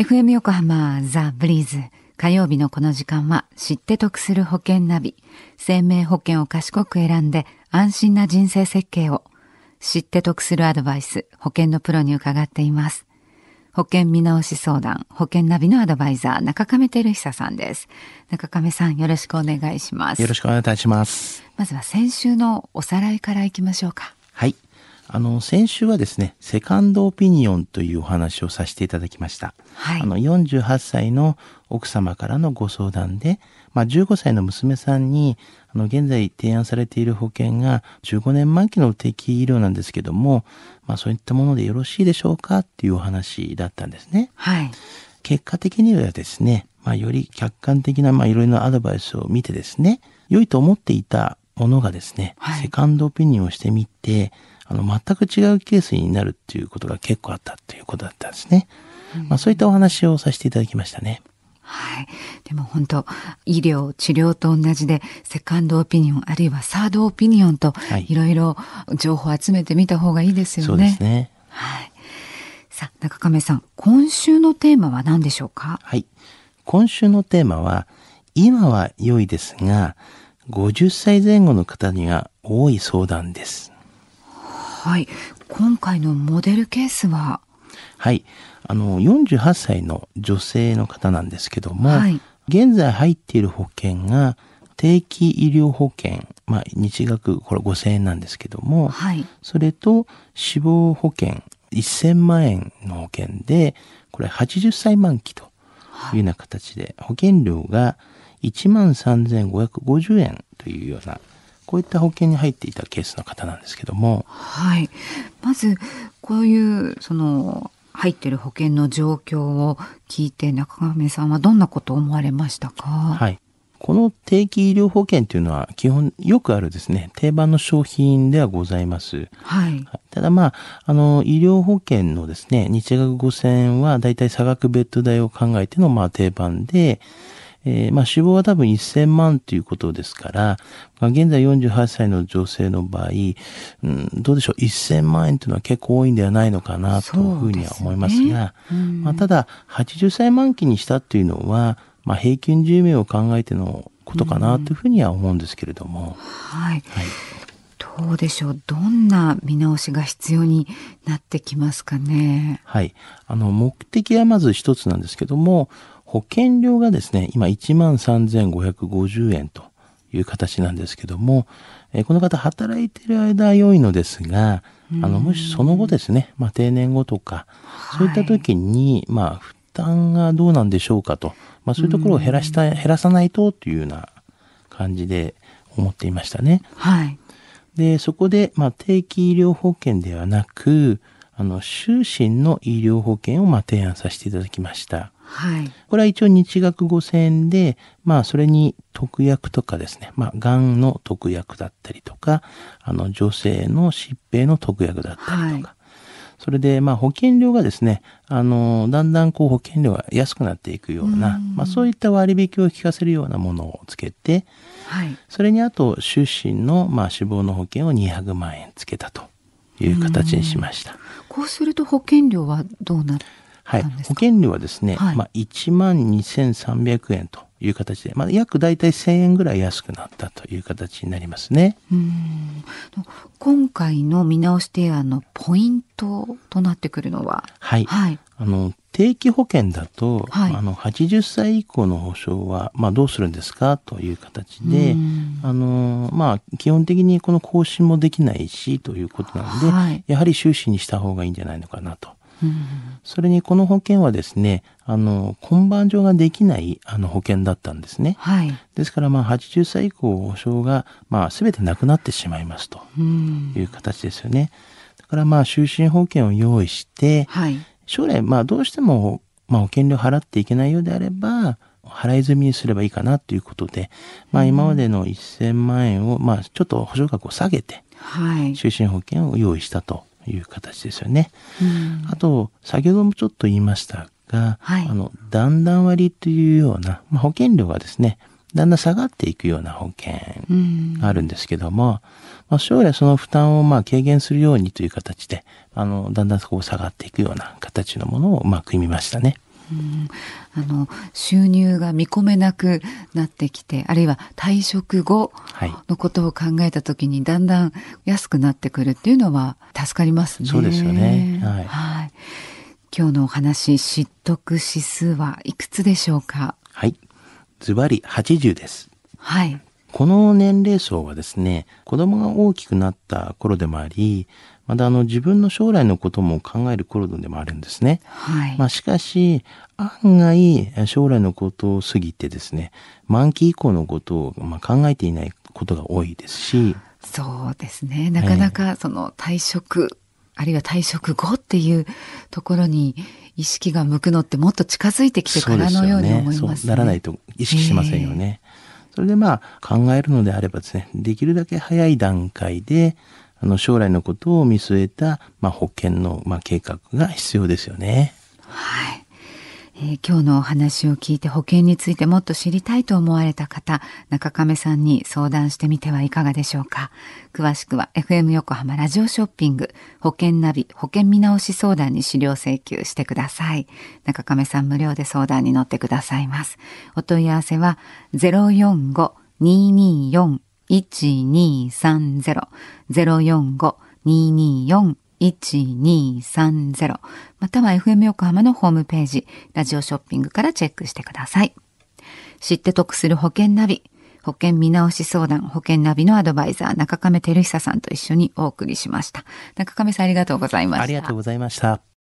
FM 横浜ザ・ブリーズ。火曜日のこの時間は知って得する保険ナビ。生命保険を賢く選んで安心な人生設計を。知って得するアドバイス保険のプロに伺っています。保険見直し相談保険ナビのアドバイザー中亀照久さんです。中亀さんよろしくお願いします。よろしくお願いいたします。まずは先週のおさらいからいきましょうか。はいあの、先週はですね、セカンドオピニオンというお話をさせていただきました。はい。あの、48歳の奥様からのご相談で、まあ、15歳の娘さんに、あの、現在提案されている保険が15年満期の定期医療なんですけども、まあ、そういったものでよろしいでしょうかっていうお話だったんですね。はい。結果的にはですね、まあ、より客観的な、まあ、いろいろなアドバイスを見てですね、良いと思っていたものがですね、はい、セカンドオピニオンをしてみて、あの、全く違うケースになるっていうことが結構あったということだったんですね。まあ、そういったお話をさせていただきましたね。はい。でも本当、医療、治療と同じで、セカンドオピニオン、あるいはサードオピニオンと、いろいろ情報を集めてみた方がいいですよね。そうですね。はい。さあ、中亀さん、今週のテーマは何でしょうか？はい。今週のテーマは、今は良いですが、50歳前後の方には多い相談です。はい。今回のモデルケースは？はい。あの、48歳の女性の方なんですけども、はい、現在入っている保険が、定期医療保険、まあ、日額、これ5000円なんですけども、はい、それと死亡保険、1000万円の保険で、これ80歳満期というような形で、保険料が13,550円というようなこういった保険に入っていたケースの方なんですけども。はい。まず、こういう、その、入っている保険の状況を聞いて中亀さんはどんなことを思われましたか？はい。この定期医療保険というのは基本よくあるですね、定番の商品ではございます。はい。ただまあ、あの、医療保険のですね、日額5000円はだいたい差額ベッド代を考えてのまあ定番で、えー、まあ死亡は多分1000万ということですから、まあ、現在48歳の女性の場合、うん、どうでしょう、1000万円というのは結構多いんではないのかなというふうには思いますが、すねまあ、ただ、80歳満期にしたというのは、まあ、平均寿命を考えてのことかなというふうには思うんですけれども。はい、はい。どうでしょう？どんな見直しが必要になってきますかね？はい。あの、目的はまず一つなんですけども、保険料がですね、今13,550円という形なんですけども、えこの方働いてる間は良いのですが、あの、もしその後ですね、まあ定年後とか、そういった時に、まあ負担がどうなんでしょうかと、まあそういうところを減らした、減らさないとというような感じで思っていましたね。はい。で、そこで、まあ定期医療保険ではなく、あの、終身の医療保険をまあ提案させていただきました。はい。これは一応日額5000円で、まあそれに特約とかですね、まあ癌の特約だったりとか、あの女性の疾病の特約だったりとか、はい、それでまあ保険料がですね、あの、だんだんこう保険料が安くなっていくような、うまあそういった割引を効かせるようなものをつけて、はい。それにあと出身のまあ死亡の保険を200万円つけたという形にしました。うこうすると保険料はどうなるはい。保険料はですね、はい、まあ、1万2300円という形で、まあ、約大体1000円ぐらい安くなったという形になりますね。うん今回の見直し提案のポイントとなってくるのは？はい。はい、あの、定期保険だと、はい、あの、80歳以降の保証は、まあ、どうするんですかという形で、あの、まあ、基本的にこの更新もできないし、ということなので、はい、やはり収支にした方がいいんじゃないのかなと。それにこの保険はですね、あの、今晩上ができないあの保険だったんですね。はい。ですからまあ80歳以降保証がまあ全てなくなってしまいますという形ですよね。だからまあ就寝保険を用意して、はい、将来まあどうしてもまあ保険料払っていけないようであれば、払い済みにすればいいかなということで、まあ今までの1000万円を、まあちょっと保証額を下げて、はい。就寝保険を用意したという形ですよね。あと、先ほどもちょっと言いましたが、はい、あの、だんだん割というような、まあ、保険料がですね、だんだん下がっていくような保険があるんですけども、まあ、将来その負担をまあ軽減するようにという形で、あの、だんだんそこを下がっていくような形のものをまあ組みましたね。あの収入が見込めなくなってきてあるいは退職後のことを考えた時にだんだん安くなってくるっていうのは助かりますね。そうですよね。はい。はい、今日のお話知得指数はいくつでしょうか？はい。ズバリ80です。はい。この年齢層はですね、子供が大きくなった頃でもあり、またあの自分の将来のことも考える頃でもあるんですね。はい。まあしかし、案外将来のことを過ぎてですね、満期以降のことをまあ考えていないことが多いですし。そうですね。なかなかその退職、えー、あるいは退職後っていうところに意識が向くのってもっと近づいてきてからのように思いますね。そうならないと意識しませんよね。えー、それでまあ考えるのであればですね、できるだけ早い段階であの将来のことを見据えた、まあ、保険の、まあ、計画が必要ですよね。はい。えー、今日のお話を聞いて保険についてもっと知りたいと思われた方、中亀さんに相談してみてはいかがでしょうか。詳しくは FM 横浜ラジオショッピング保険ナビ保険見直し相談に資料請求してください。中亀さん無料で相談に乗ってくださいます。お問い合わせは045-224-1230、045-224-1230 1230または FM 横浜のホームページ、ラジオショッピングからチェックしてください。知って得する保険ナビ、保険見直し相談、保険ナビのアドバイザー、中亀照久さんと一緒にお送りしました。中亀さんありがとうございました。ありがとうございました。